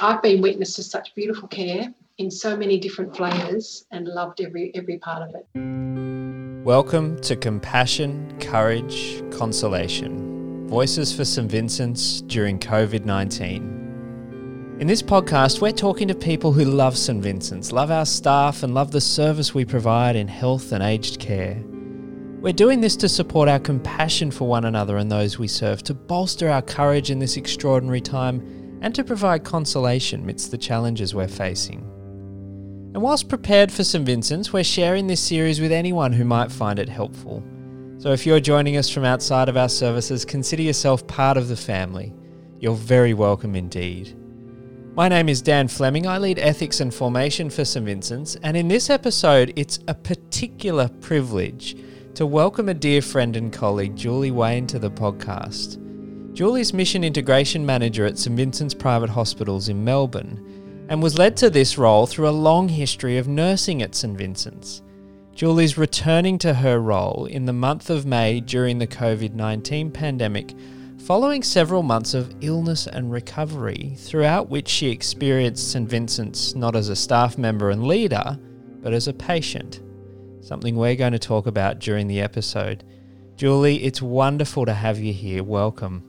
I've been witness to such beautiful care in so many different flavours and loved every every part of it. Welcome to Compassion, Courage, Consolation Voices for St. Vincent's during COVID 19. In this podcast, we're talking to people who love St. Vincent's, love our staff, and love the service we provide in health and aged care. We're doing this to support our compassion for one another and those we serve, to bolster our courage in this extraordinary time and to provide consolation amidst the challenges we're facing. And whilst prepared for St. Vincent's, we're sharing this series with anyone who might find it helpful. So if you're joining us from outside of our services, consider yourself part of the family. You're very welcome indeed. My name is Dan Fleming. I lead ethics and formation for St. Vincent's, and in this episode, it's a particular privilege to welcome a dear friend and colleague, Julie Wayne, to the podcast. Julie's Mission Integration Manager at St Vincent's Private Hospitals in Melbourne and was led to this role through a long history of nursing at St Vincent's. Julie's returning to her role in the month of May during the COVID 19 pandemic, following several months of illness and recovery, throughout which she experienced St Vincent's not as a staff member and leader, but as a patient. Something we're going to talk about during the episode. Julie, it's wonderful to have you here. Welcome.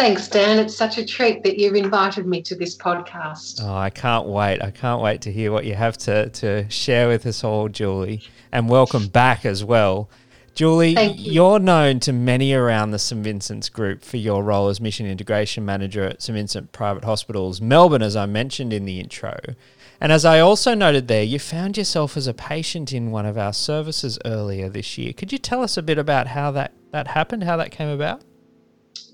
Thanks, Dan. It's such a treat that you've invited me to this podcast. Oh, I can't wait. I can't wait to hear what you have to, to share with us all, Julie. And welcome back as well. Julie, you. are known to many around the St Vincent's Group for your role as Mission Integration Manager at St Vincent Private Hospitals, Melbourne, as I mentioned in the intro. And as I also noted there, you found yourself as a patient in one of our services earlier this year. Could you tell us a bit about how that, that happened, how that came about?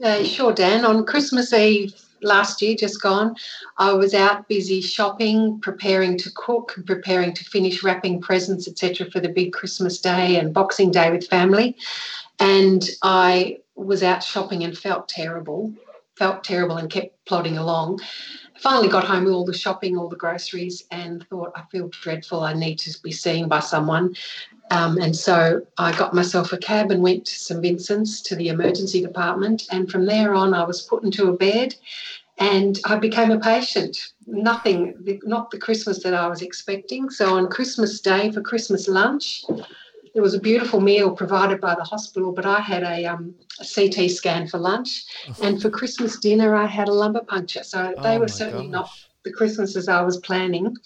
Uh, sure, Dan. On Christmas Eve last year, just gone, I was out busy shopping, preparing to cook, preparing to finish wrapping presents, etc., for the big Christmas Day and Boxing Day with family. And I was out shopping and felt terrible, felt terrible, and kept plodding along. finally got home with all the shopping, all the groceries, and thought, I feel dreadful. I need to be seen by someone. Um, and so I got myself a cab and went to St Vincent's to the emergency department. And from there on, I was put into a bed and I became a patient. Nothing, not the Christmas that I was expecting. So on Christmas Day for Christmas lunch, there was a beautiful meal provided by the hospital, but I had a, um, a CT scan for lunch. And for Christmas dinner, I had a lumbar puncture. So they oh were certainly gosh. not the Christmases I was planning.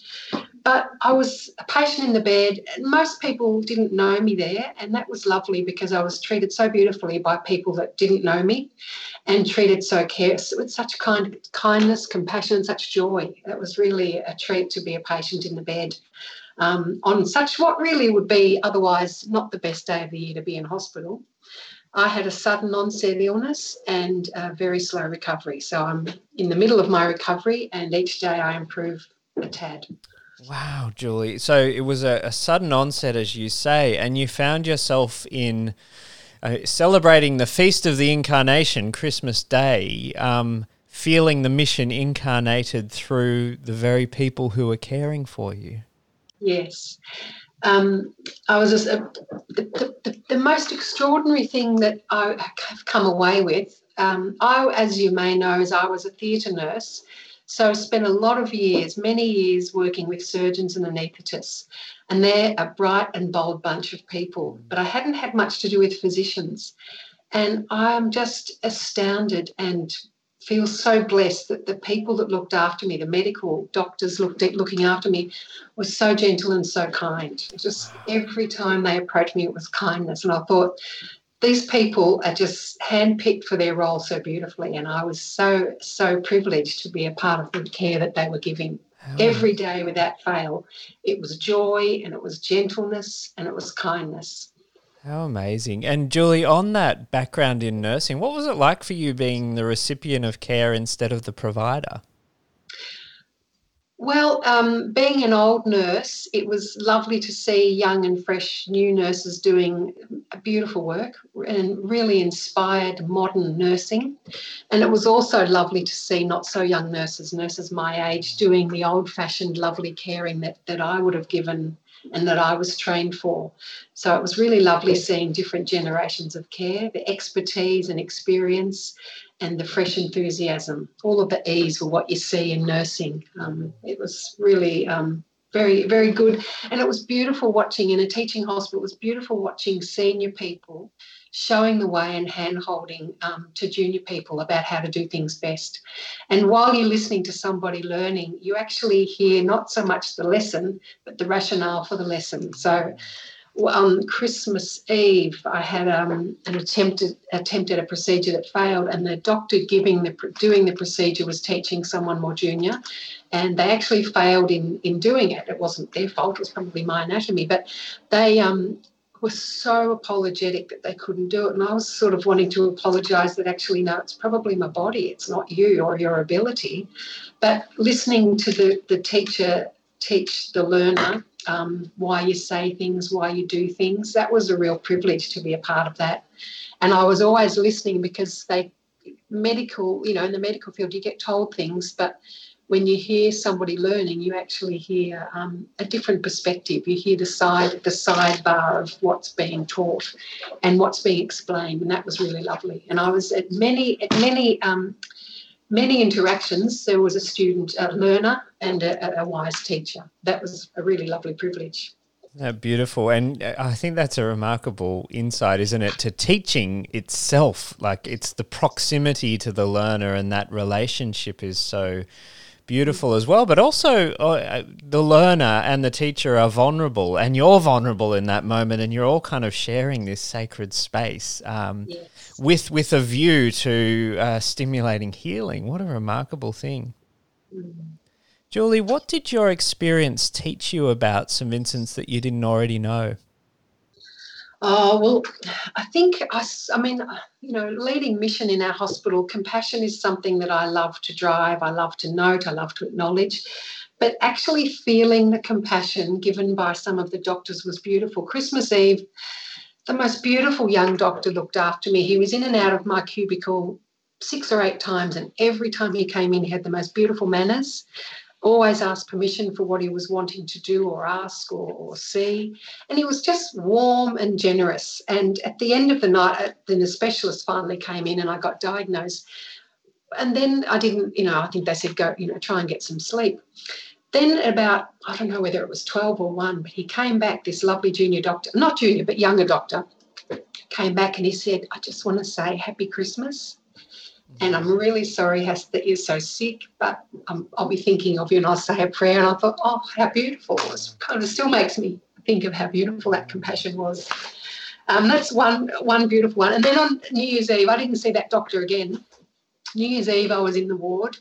But I was a patient in the bed. Most people didn't know me there, and that was lovely because I was treated so beautifully by people that didn't know me and treated so care with such kind kindness, compassion, such joy. It was really a treat to be a patient in the bed. Um, on such what really would be otherwise not the best day of the year to be in hospital. I had a sudden onset illness and a very slow recovery. So I'm in the middle of my recovery, and each day I improve a tad. Wow, Julie. So it was a, a, sudden onset, as you say, and you found yourself in uh, celebrating the Feast of the Incarnation, Christmas Day, um, feeling the mission incarnated through the very people who were caring for you. Yes. Um, I was just, uh, the, the, the, most extraordinary thing that I have come away with. Um, I, as you may know, as I was a theatre nurse, so I spent a lot of years, many years, working with surgeons and anaesthetists. And they're a bright and bold bunch of people. But I hadn't had much to do with physicians. And I'm just astounded and feel so blessed that the people that looked after me, the medical doctors looked at, looking after me, were so gentle and so kind. Just every time they approached me, it was kindness. And I thought, these people are just handpicked for their role so beautifully. And I was so, so privileged to be a part of the care that they were giving. Oh. Every day without fail, it was joy and it was gentleness and it was kindness. How amazing. And Julie, on that background in nursing, what was it like for you being the recipient of care instead of the provider? Well, um, being an old nurse, it was lovely to see young and fresh new nurses doing beautiful work and really inspired modern nursing. And it was also lovely to see not so young nurses, nurses my age, doing the old fashioned lovely caring that, that I would have given and that I was trained for. So it was really lovely seeing different generations of care, the expertise and experience, and the fresh enthusiasm. All of the E's were what you see in nursing. Um, it was really um, very, very good. And it was beautiful watching in a teaching hospital, it was beautiful watching senior people showing the way and hand holding um, to junior people about how to do things best. And while you're listening to somebody learning, you actually hear not so much the lesson, but the rationale for the lesson. So on Christmas Eve, I had um, an attempted attempt at a procedure that failed, and the doctor giving the doing the procedure was teaching someone more junior, and they actually failed in in doing it. It wasn't their fault; it was probably my anatomy, but they um, were so apologetic that they couldn't do it, and I was sort of wanting to apologise that actually no, it's probably my body, it's not you or your ability, but listening to the the teacher teach the learner um, why you say things, why you do things. That was a real privilege to be a part of that. And I was always listening because they, medical, you know, in the medical field, you get told things, but when you hear somebody learning, you actually hear um, a different perspective. You hear the side, the sidebar of what's being taught and what's being explained, and that was really lovely. And I was at many, at many um, many interactions, there was a student, a learner, and a, a wise teacher. That was a really lovely privilege. Yeah, beautiful. And uh, I think that's a remarkable insight, isn't it, to teaching itself? Like it's the proximity to the learner and that relationship is so beautiful as well. But also, uh, the learner and the teacher are vulnerable, and you're vulnerable in that moment, and you're all kind of sharing this sacred space. Um, yes with with a view to uh, stimulating healing. What a remarkable thing. Mm. Julie, what did your experience teach you about St. Vincent's that you didn't already know? Oh, well, I think, I, I mean, you know, leading mission in our hospital, compassion is something that I love to drive, I love to note, I love to acknowledge. But actually feeling the compassion given by some of the doctors was beautiful. Christmas Eve, the most beautiful young doctor looked after me. He was in and out of my cubicle six or eight times, and every time he came in, he had the most beautiful manners. Always asked permission for what he was wanting to do or ask or, or see. And he was just warm and generous. And at the end of the night, uh, then the specialist finally came in and I got diagnosed. And then I didn't, you know, I think they said, go, you know, try and get some sleep. Then about, I don't know whether it was 12 or 1, but he came back, this lovely junior doctor, not junior, but younger doctor, came back and he said, I just want to say happy Christmas. And I'm really sorry that you're so sick, but um, I'll be thinking of you and I'll say a prayer. And I thought, oh, how beautiful. It kind of still makes me think of how beautiful that compassion was. Um, that's one one beautiful one. And then on New Year's Eve, I didn't see that doctor again. New Year's Eve, I was in the ward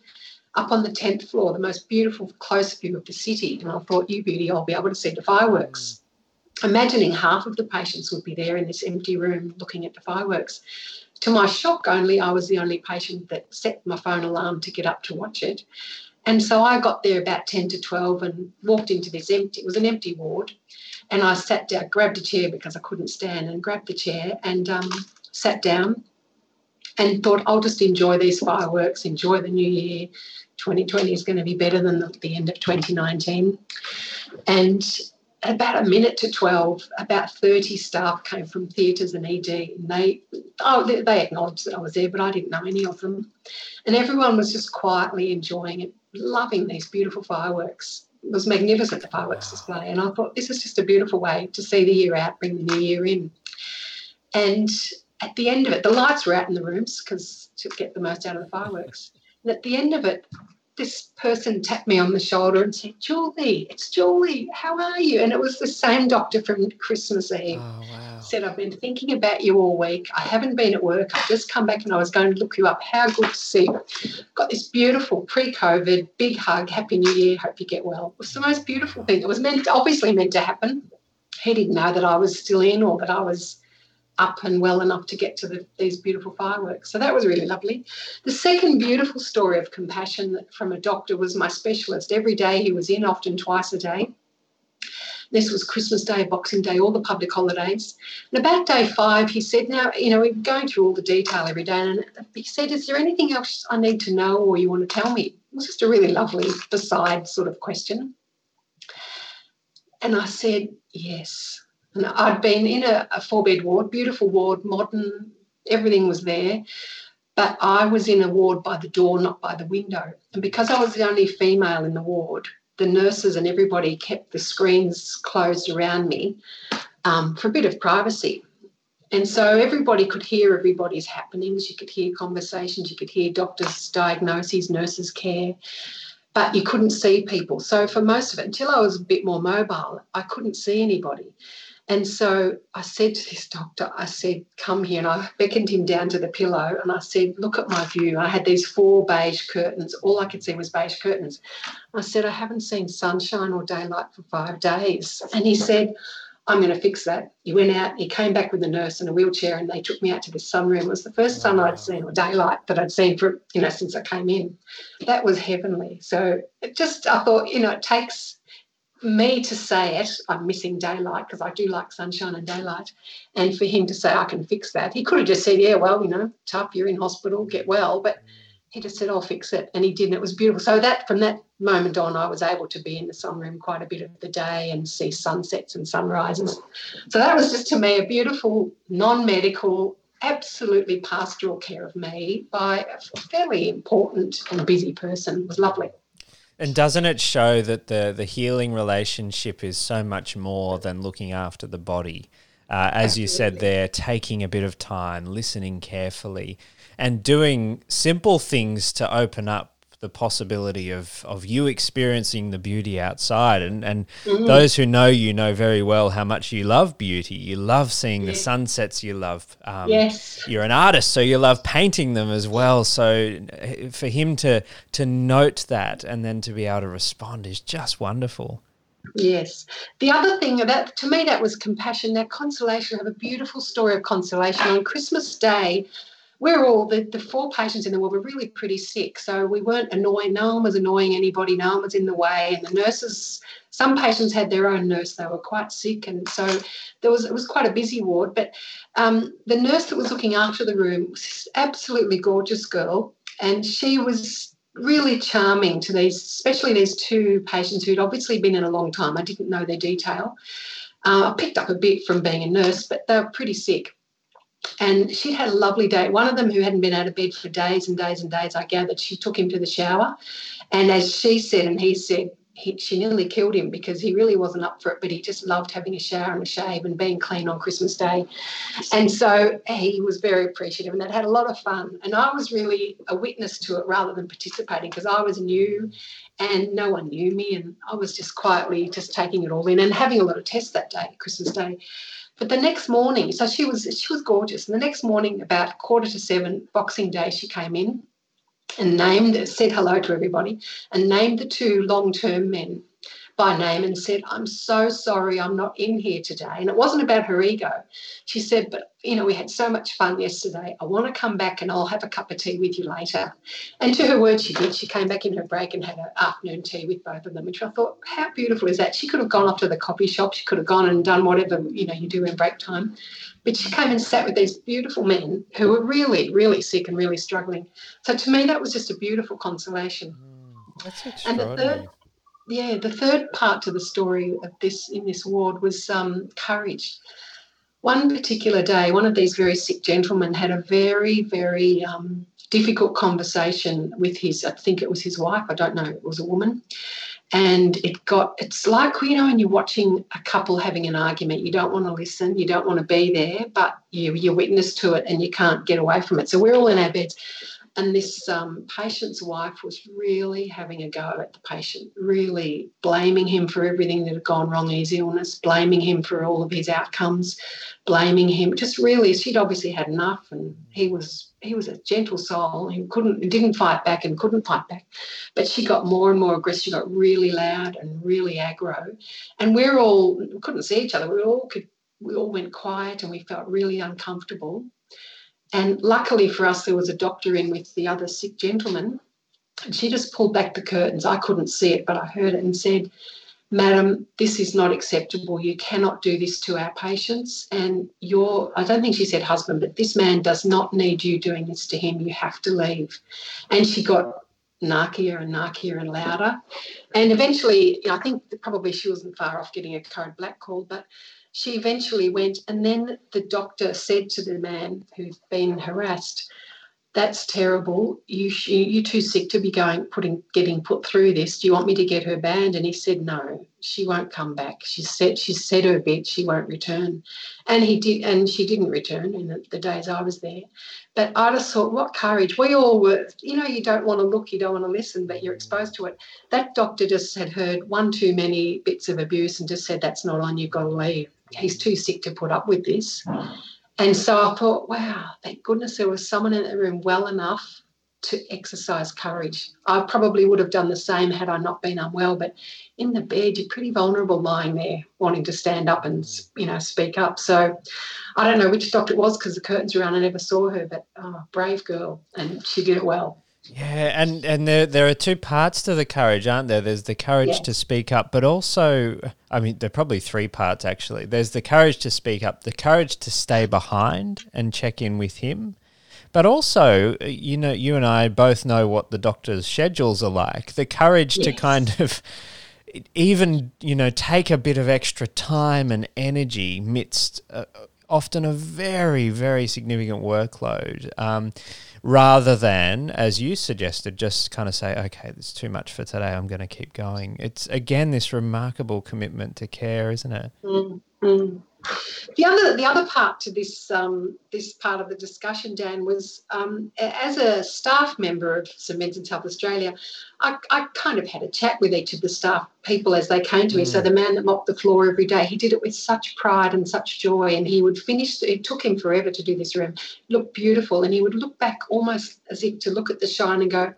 up on the 10th floor, the most beautiful close view of the city. And I thought, you beauty, I'll be able to see the fireworks. Imagining half of the patients would be there in this empty room looking at the fireworks. To my shock, only I was the only patient that set my phone alarm to get up to watch it. And so I got there about 10 to 12 and walked into this empty, it was an empty ward. And I sat down, grabbed a chair because I couldn't stand, and grabbed the chair and um, sat down and thought, I'll just enjoy these fireworks, enjoy the new year. 2020 is going to be better than the, the end of 2019. And about a minute to 12, about 30 staff came from theatres and ED, and they, oh, they, they acknowledged that I was there, but I didn't know any of them. And everyone was just quietly enjoying it, loving these beautiful fireworks. It was magnificent, the fireworks display. And I thought, this is just a beautiful way to see the year out, bring the new year in. And at the end of it, the lights were out in the rooms because to get the most out of the fireworks. And at the end of it, this person tapped me on the shoulder and said, Julie, it's Julie, how are you? And it was the same doctor from Christmas Eve. Oh, wow. Said, I've been thinking about you all week. I haven't been at work. I've just come back and I was going to look you up. How good to see you. Got this beautiful pre COVID big hug. Happy New Year. Hope you get well. It was the most beautiful thing. It was meant, obviously meant to happen. He didn't know that I was still in or that I was up and well enough to get to the, these beautiful fireworks. So that was really lovely. The second beautiful story of compassion from a doctor was my specialist. Every day he was in, often twice a day. This was Christmas Day, Boxing Day, all the public holidays. And about day five, he said, Now, you know, we're going through all the detail every day. And he said, Is there anything else I need to know or you want to tell me? It was just a really lovely, beside sort of question And I said, Yes. And I'd been in a, a four bed ward, beautiful ward, modern, everything was there. But I was in a ward by the door, not by the window. And because I was the only female in the ward, the nurses and everybody kept the screens closed around me um, for a bit of privacy. And so everybody could hear everybody's happenings. You could hear conversations, you could hear doctors' diagnoses, nurses' care, but you couldn't see people. So for most of it, until I was a bit more mobile, I couldn't see anybody. And so I said to this doctor, I said, come here. And I beckoned him down to the pillow and I said, look at my view. I had these four beige curtains. All I could see was beige curtains. I said, I haven't seen sunshine or daylight for five days. And he said, I'm going to fix that. He went out, he came back with a nurse in a wheelchair, and they took me out to the sunroom. It was the first sun I'd seen, or daylight that I'd seen for, you know, since I came in. That was heavenly. So it just, I thought, you know, it takes me to say it, I'm missing daylight because I do like sunshine and daylight, and for him to say, I can fix that. He could have just said, Yeah, well, you know, tough, you're in hospital, get well. But he just said, I'll fix it. And he did, and it was beautiful. So that from that moment on, I was able to be in the sunroom quite a bit of the day and see sunsets and sunrises. So that was just to me a beautiful, non-medical, absolutely pastoral care of me by a fairly important and busy person. It was lovely. And doesn't it show that the the healing relationship is so much more than looking after the body? Uh, as Absolutely. you said there, taking a bit of time, listening carefully, and doing simple things to open up the possibility of of you experiencing the beauty outside and and mm-hmm. those who know you know very well how much you love beauty you love seeing the sunsets you love um, yes you're an artist so you love painting them as well so uh, for him to to note that and then to be able to respond is just wonderful Yes. The other thing that to me that was compassion. That consolation. I have a beautiful story of consolation on Christmas Day we're all the, the four patients in the ward were really pretty sick. So we weren't annoying no one was annoying anybody no one was in the way. And the nurses some patients had their own nurse they were quite sick. And so there was it was quite a busy ward. But um, the nurse that was looking after the room was this absolutely gorgeous girl. And she was really charming to these especially these two patients who'd obviously been in a long time. I didn't know their detail. Uh, i picked up a bit from being a nurse but they were pretty sick and she'd had a lovely day. One of them, who hadn't been out of bed for days and days and days, I gathered, she took him to the shower. And as she said, and he said, he, she nearly killed him because he really wasn't up for it, but he just loved having a shower and a shave and being clean on Christmas Day. And so he was very appreciative and that had a lot of fun. And I was really a witness to it rather than participating because I was new and no one knew me. And I was just quietly just taking it all in and having a lot of tests that day, Christmas Day. But the next morning, so she was she was gorgeous. And the next morning, about quarter to seven, Boxing Day, she came in and named, said hello to everybody, and named the two long-term men by name and said, I'm so sorry I'm not in here today. And it wasn't about her ego. She said, But, you know, we had so much fun yesterday. I want to come back and I'll have a cup of tea with you later. And to her word, she did. She came back in her break and had an afternoon tea with both of them, which I thought, how beautiful is that? She could have gone off to the coffee shop. She could have gone and done whatever, you know, you do in break time. But she came and sat with these beautiful men who were really, really sick and really struggling. So to me, that was just a beautiful consolation. Mm, that's extraordinary. And the third, yeah, the third part to the story of this in this ward was um, courage. One particular day, one of these very sick gentlemen had a very, very um, difficult conversation with his, I think it was his wife, I don't know, it was a woman. And it got, it's like, you know, when you're watching a couple having an argument, you don't want to listen, you don't want to be there, but you, you're witness to it and you can't get away from it. So we're all in our beds. And this um, patient's wife was really having a go at the patient, really blaming him for everything that had gone wrong in his illness, blaming him for all of his outcomes, blaming him. Just really, she'd obviously had enough, and he was he was a gentle soul. He couldn't didn't fight back and couldn't fight back, but she got more and more aggressive. She got really loud and really aggro, and we're all we couldn't see each other. We all could we all went quiet and we felt really uncomfortable. And luckily for us, there was a doctor in with the other sick gentleman. And she just pulled back the curtains. I couldn't see it, but I heard it and said, Madam, this is not acceptable. You cannot do this to our patients. And your, I don't think she said husband, but this man does not need you doing this to him. You have to leave. And she got narkier and narkier and louder. And eventually, I think probably she wasn't far off getting a code black call, but she eventually went. And then the doctor said to the man who's been harassed, that's terrible. You you're too sick to be going putting getting put through this. Do you want me to get her banned? And he said no. She won't come back. She said she said her bit. She won't return, and he did, and she didn't return in the, the days I was there. But I just thought, what courage. We all were. You know, you don't want to look, you don't want to listen, but you're exposed to it. That doctor just had heard one too many bits of abuse and just said that's not on. You've got to leave. He's too sick to put up with this. And so I thought, wow, thank goodness there was someone in the room well enough to exercise courage. I probably would have done the same had I not been unwell, but in the bed, you're pretty vulnerable lying there, wanting to stand up and you know speak up. So I don't know which doctor it was because the curtains were on. I never saw her, but oh, brave girl, and she did it well. Yeah, and and there there are two parts to the courage, aren't there? There's the courage yes. to speak up, but also, I mean, there are probably three parts actually. There's the courage to speak up, the courage to stay behind and check in with him, but also, you know, you and I both know what the doctor's schedules are like. The courage yes. to kind of even you know take a bit of extra time and energy midst uh, often a very very significant workload. Um, rather than, as you suggested, just kind of say, okay, there's too much for today. I'm going to keep going. It's again this remarkable commitment to care, isn't it? Mm-hmm. The other, the other part to this um, this part of the discussion, Dan, was um, as a staff member of St Vincent's Health Australia, I, I, kind of had a chat with each of the staff people as they came to me. Mm. So the man that mopped the floor every day, he did it with such pride and such joy, and he would finish. It took him forever to do this room. Looked beautiful, and he would look back almost as if to look at the shine and go,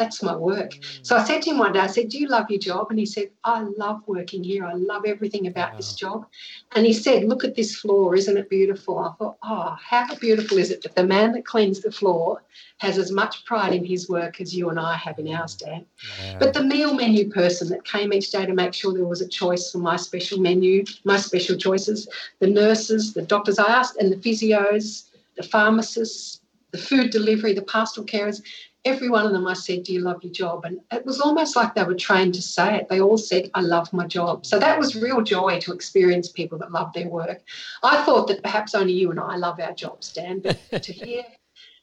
that's my work. Mm. So I said to him one day, I said, Do you love your job? And he said, I love working here. I love everything about wow. this job. And he said, Look at this floor. Isn't it beautiful? I thought, Oh, how beautiful is it that the man that cleans the floor has as much pride in his work as you and I have in ours, Dan. Yeah. But the meal menu person that came each day to make sure there was a choice for my special menu, my special choices, the nurses, the doctors I asked, and the physios, the pharmacists, the food delivery, the pastoral carers, every one of them I said, Do you love your job? And it was almost like they were trained to say it. They all said, I love my job. So that was real joy to experience people that love their work. I thought that perhaps only you and I love our jobs, Dan, but to hear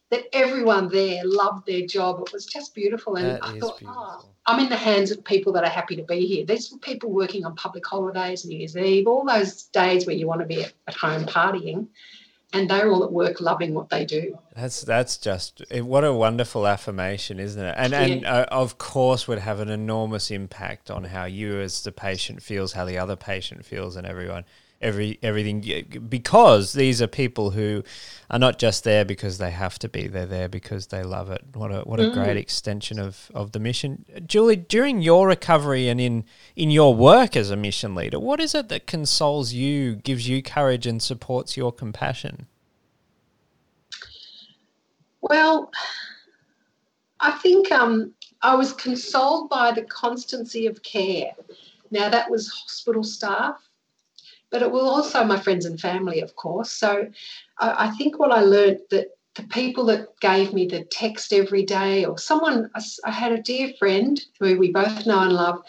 that everyone there loved their job, it was just beautiful. And that I thought, ah, beautiful. oh, I'm in the hands of people that are happy to be here. There's people working on public holidays, New Year's Eve, all those days where you want to be at home partying and they're all at work loving what they do. That's that's just what a wonderful affirmation, isn't it? And yeah. and uh, of course would have an enormous impact on how you as the patient feels, how the other patient feels, and everyone every everything. Because these are people who are not just there because they have to be they're there because they love it. What a what a mm. great extension of of the mission. Julie during your recovery and in in your work as a mission leader what is it that consoles you gives you courage and supports your compassion? Well i think um, i was consoled by the constancy of care. Now that was hospital staff but it will also my friends and family, of course. So I, I think what I learned that the people that gave me the text every day, or someone, I, I had a dear friend who we both know and love,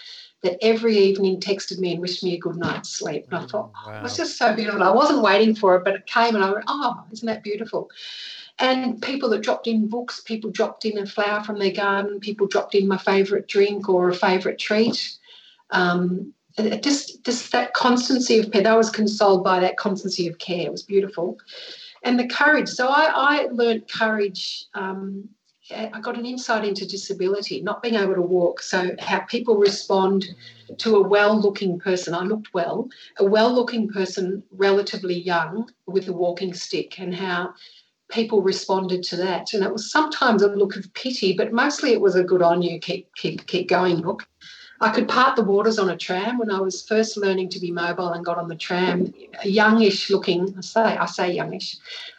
that every evening texted me and wished me a good night's sleep. And I mm, thought, wow. oh, it was just so beautiful. I wasn't waiting for it, but it came and I went, oh, isn't that beautiful? And people that dropped in books, people dropped in a flower from their garden, people dropped in my favourite drink or a favourite treat. Um, just just that constancy of care. I was consoled by that constancy of care. It was beautiful, and the courage. So I, I learned courage. Um, I got an insight into disability, not being able to walk. So how people respond to a well-looking person. I looked well. A well-looking person, relatively young, with a walking stick, and how people responded to that. And it was sometimes a look of pity, but mostly it was a good on you, keep keep keep going look. I could part the waters on a tram when I was first learning to be mobile and got on the tram. A youngish looking, I say, I say youngish,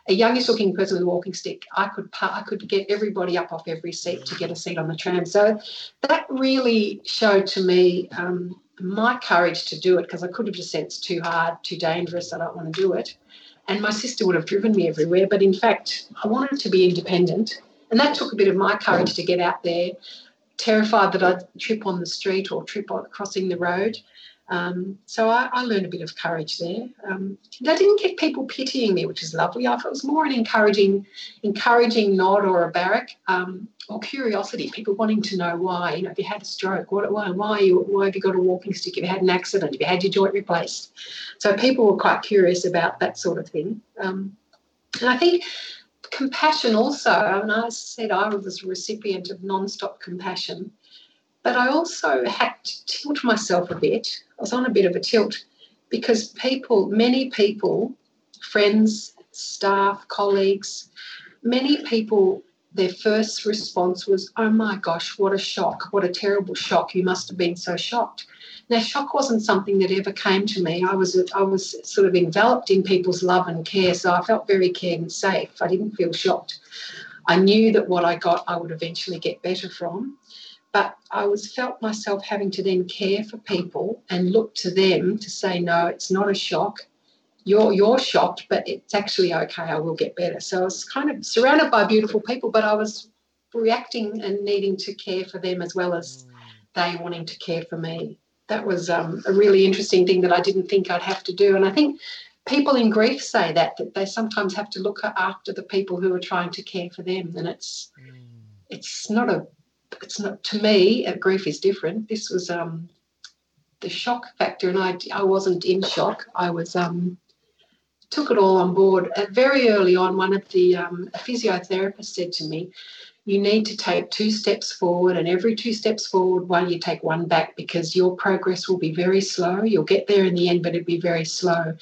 a youngish looking person with a walking stick. I could part, I could get everybody up off every seat to get a seat on the tram. So that really showed to me um, my courage to do it because I could have just said it's too hard, too dangerous, I don't want to do it. And my sister would have driven me everywhere. But in fact, I wanted to be independent. And that took a bit of my courage to get out there terrified that I'd trip on the street or trip on crossing the road. Um, so I, I, learned a bit of courage there. Um, I didn't get people pitying me, which is lovely. I thought it was more an encouraging, encouraging nod or a barrack um, or curiosity. People wanting to know why. You know, if you had a stroke, what, why, why, you, why have you got a walking stick? If you had an accident, if you had your joint replaced. So people were quite curious about that sort of thing. Um, and I think compassion also. I mean, I said I was a recipient of non-stop compassion. But I also had to tilt myself a bit. I was on a bit of a tilt because people, many people, friends, staff, colleagues, many people, their first response was, Oh my gosh, what a shock, what a terrible shock. You must have been so shocked. Now, shock wasn't something that ever came to me. I was I was sort of enveloped in people's love and care, so I felt very cared and safe. I didn't feel shocked. I knew that what I got, I would eventually get better from but I was felt myself having to then care for people and look to them to say, no, it's not a shock. You're you're shocked, but it's actually okay. I will get better. So I was kind of surrounded by beautiful people, but I was reacting and needing to care for them as well as mm. they wanting to care for me. That was um, a really interesting thing that I didn't think I'd have to do. And I think people in grief say that that they sometimes have to look after the people who are trying to care for them, and it's mm. it's not a it's not to me. Uh, grief is different. This was um, the shock factor, and I I wasn't in shock. I was um, took it all on board. Uh, very early on, one of the um, a physiotherapist said to me, "You need to take two steps forward, and every two steps forward, one you take one back because your progress will be very slow. You'll get there in the end, but it'll be very slow."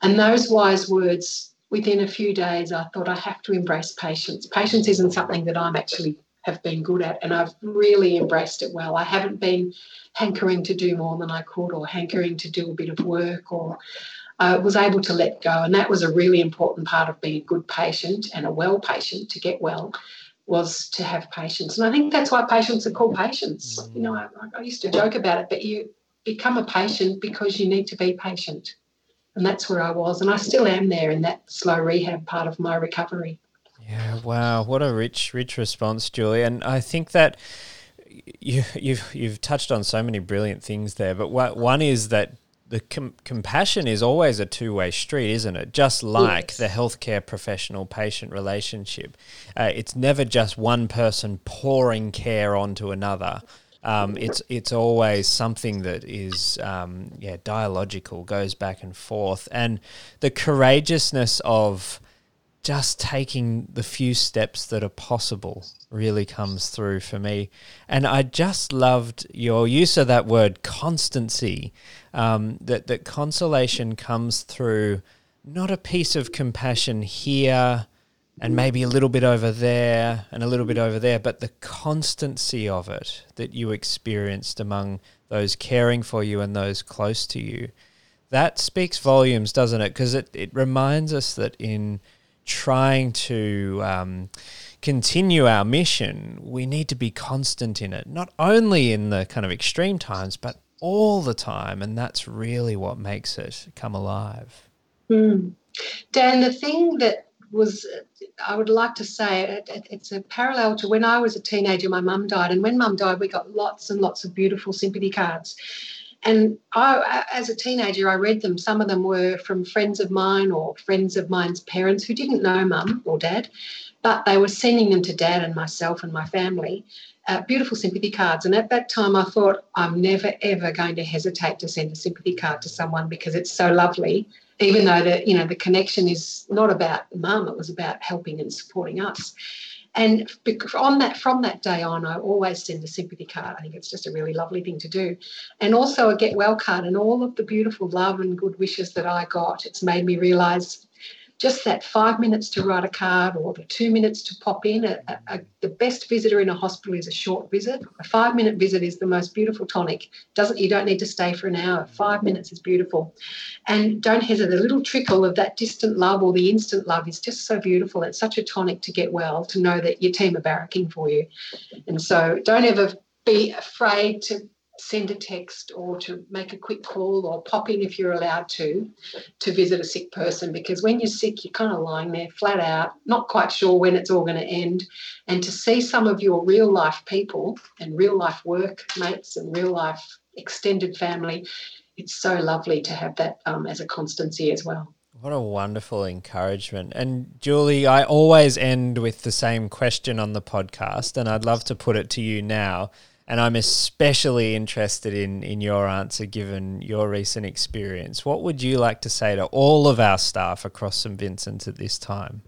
And those wise words. Within a few days, I thought I have to embrace patience. Patience isn't something that I'm actually have been good at, and I've really embraced it well. I haven't been hankering to do more than I could, or hankering to do a bit of work, or I was able to let go, and that was a really important part of being a good patient and a well patient to get well was to have patience. And I think that's why patients are called patients. You know, I, I used to joke about it, but you become a patient because you need to be patient. And that's where I was. And I still am there in that slow rehab part of my recovery. Yeah, wow, what a rich, rich response, Julie. And I think that you, you've you've touched on so many brilliant things there. But what, one is that the com- compassion is always a two way street, isn't it? Just like yes. the healthcare professional patient relationship, uh, it's never just one person pouring care onto another. Um, it's it's always something that is um, yeah dialogical, goes back and forth, and the courageousness of just taking the few steps that are possible really comes through for me. And I just loved your use of that word constancy, um, that, that consolation comes through not a piece of compassion here and maybe a little bit over there and a little bit over there, but the constancy of it that you experienced among those caring for you and those close to you. That speaks volumes, doesn't it? Because it, it reminds us that in trying to um, continue our mission, we need to be constant in it, not only in the kind of extreme times, but all the time. And that's really what makes it come alive. Mm. Dan, the thing that was, I would like to say, it, it's a parallel to when I was a teenager, my mum died. And when mum died, we got lots and lots of beautiful sympathy cards. And I, as a teenager, I read them. Some of them were from friends of mine or friends of mine's parents who didn't know mum or dad, but they were sending them to dad and myself and my family. Uh, beautiful sympathy cards. And at that time, I thought, I'm never, ever going to hesitate to send a sympathy card to someone because it's so lovely. Even though the, you know, the connection is not about mum, it was about helping and supporting us. And on that, from that day on, I always send a sympathy card. I think it's just a really lovely thing to do. And also a get well card and all of the beautiful love and good wishes that I got. It's made me realize just that five minutes to write a card or the two minutes to pop in. A, a, the best visitor in a hospital is a short visit. A five minute visit is the most beautiful tonic. Doesn't you don't need to stay for an hour. Five minutes is beautiful, and don't hesitate. A little trickle of that distant love or the instant love is just so beautiful. It's such a tonic to get well. To know that your team are barracking for you, and so don't ever be afraid to send a text or to make a quick call or pop in if you're allowed to to visit a sick person because when you're sick you're kind of lying there flat out not quite sure when it's all going to end and to see some of your real life people and real life work mates and real life extended family it's so lovely to have that um, as a constancy as well what a wonderful encouragement. And Julie, I always end with the same question on the podcast, and I'd love to put it to you now. And I'm especially interested in, in your answer given your recent experience. What would you like to say to all of our staff across St. Vincent at this time?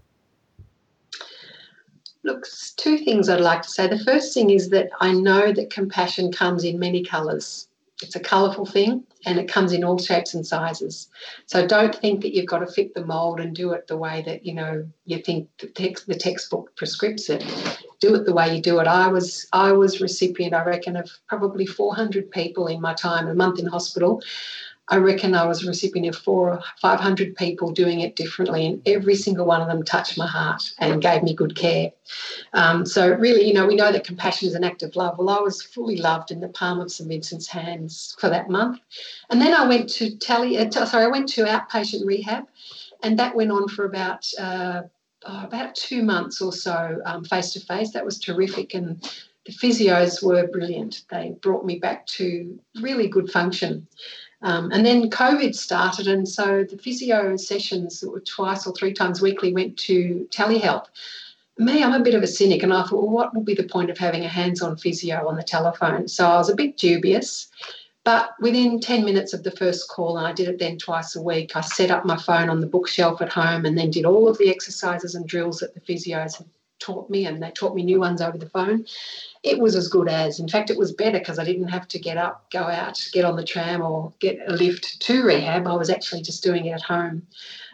Look, two things I'd like to say. The first thing is that I know that compassion comes in many colours. It's a colourful thing and it comes in all shapes and sizes. So don't think that you've got to fit the mould and do it the way that you know you think the, text, the textbook prescribes it. Do it the way you do it. I was I was recipient, I reckon, of probably 400 people in my time, a month in hospital, I reckon I was a recipient of four or 500 people doing it differently, and every single one of them touched my heart and gave me good care. Um, so, really, you know, we know that compassion is an act of love. Well, I was fully loved in the palm of St Vincent's hands for that month. And then I went to tele, uh, sorry, I went to outpatient rehab, and that went on for about. Uh, oh, about two months or so face to face. That was terrific. And the physios were brilliant. They brought me back to really good function. Um, and then COVID started, and so the physio sessions that were twice or three times weekly went to telehealth. Me, I'm a bit of a cynic, and I thought, well, what would be the point of having a hands on physio on the telephone? So I was a bit dubious. But within 10 minutes of the first call, and I did it then twice a week, I set up my phone on the bookshelf at home and then did all of the exercises and drills that the physios had taught me, and they taught me new ones over the phone it was as good as. In fact, it was better because I didn't have to get up, go out, get on the tram, or get a lift to rehab. I was actually just doing it at home.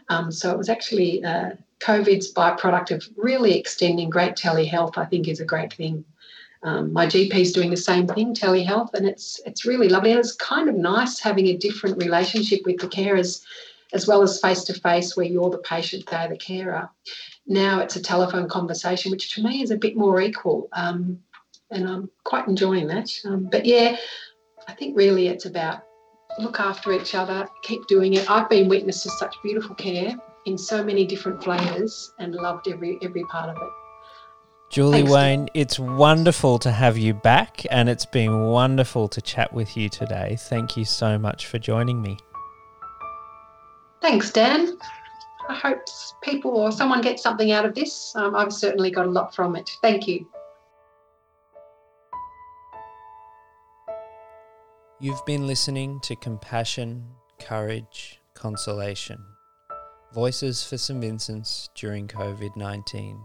Um, so it was actually uh, COVID's byproduct of really extending great telehealth. I think is a great thing. Um, my GP is doing the same thing, telehealth, and it's it's really lovely. And it's kind of nice having a different relationship with the carers, as well as face to face, where you're the patient, they're the carer. Now it's a telephone conversation, which to me is a bit more equal. Um, and I'm quite enjoying that. Um, but yeah, I think really it's about look after each other, keep doing it. I've been witness to such beautiful care in so many different flavours and loved every every part of it. Julie Thanks, Wayne, it's wonderful to have you back, and it's been wonderful to chat with you today. Thank you so much for joining me. Thanks, Dan. I hope people or someone gets something out of this. Um, I've certainly got a lot from it. Thank you. You've been listening to Compassion, Courage, Consolation Voices for St. Vincent's during COVID 19.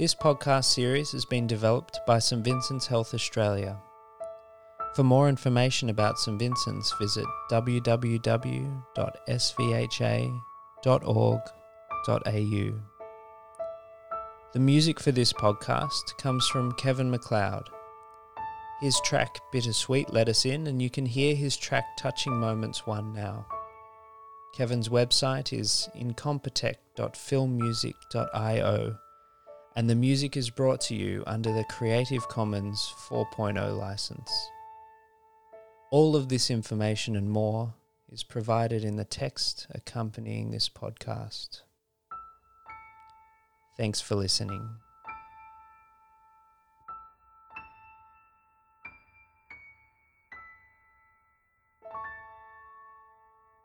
This podcast series has been developed by St. Vincent's Health Australia. For more information about St. Vincent's, visit www.svha.org.au. The music for this podcast comes from Kevin MacLeod. His track Bittersweet let us in, and you can hear his track Touching Moments 1 now. Kevin's website is incompetech.filmmusic.io, and the music is brought to you under the Creative Commons 4.0 license. All of this information and more is provided in the text accompanying this podcast. Thanks for listening.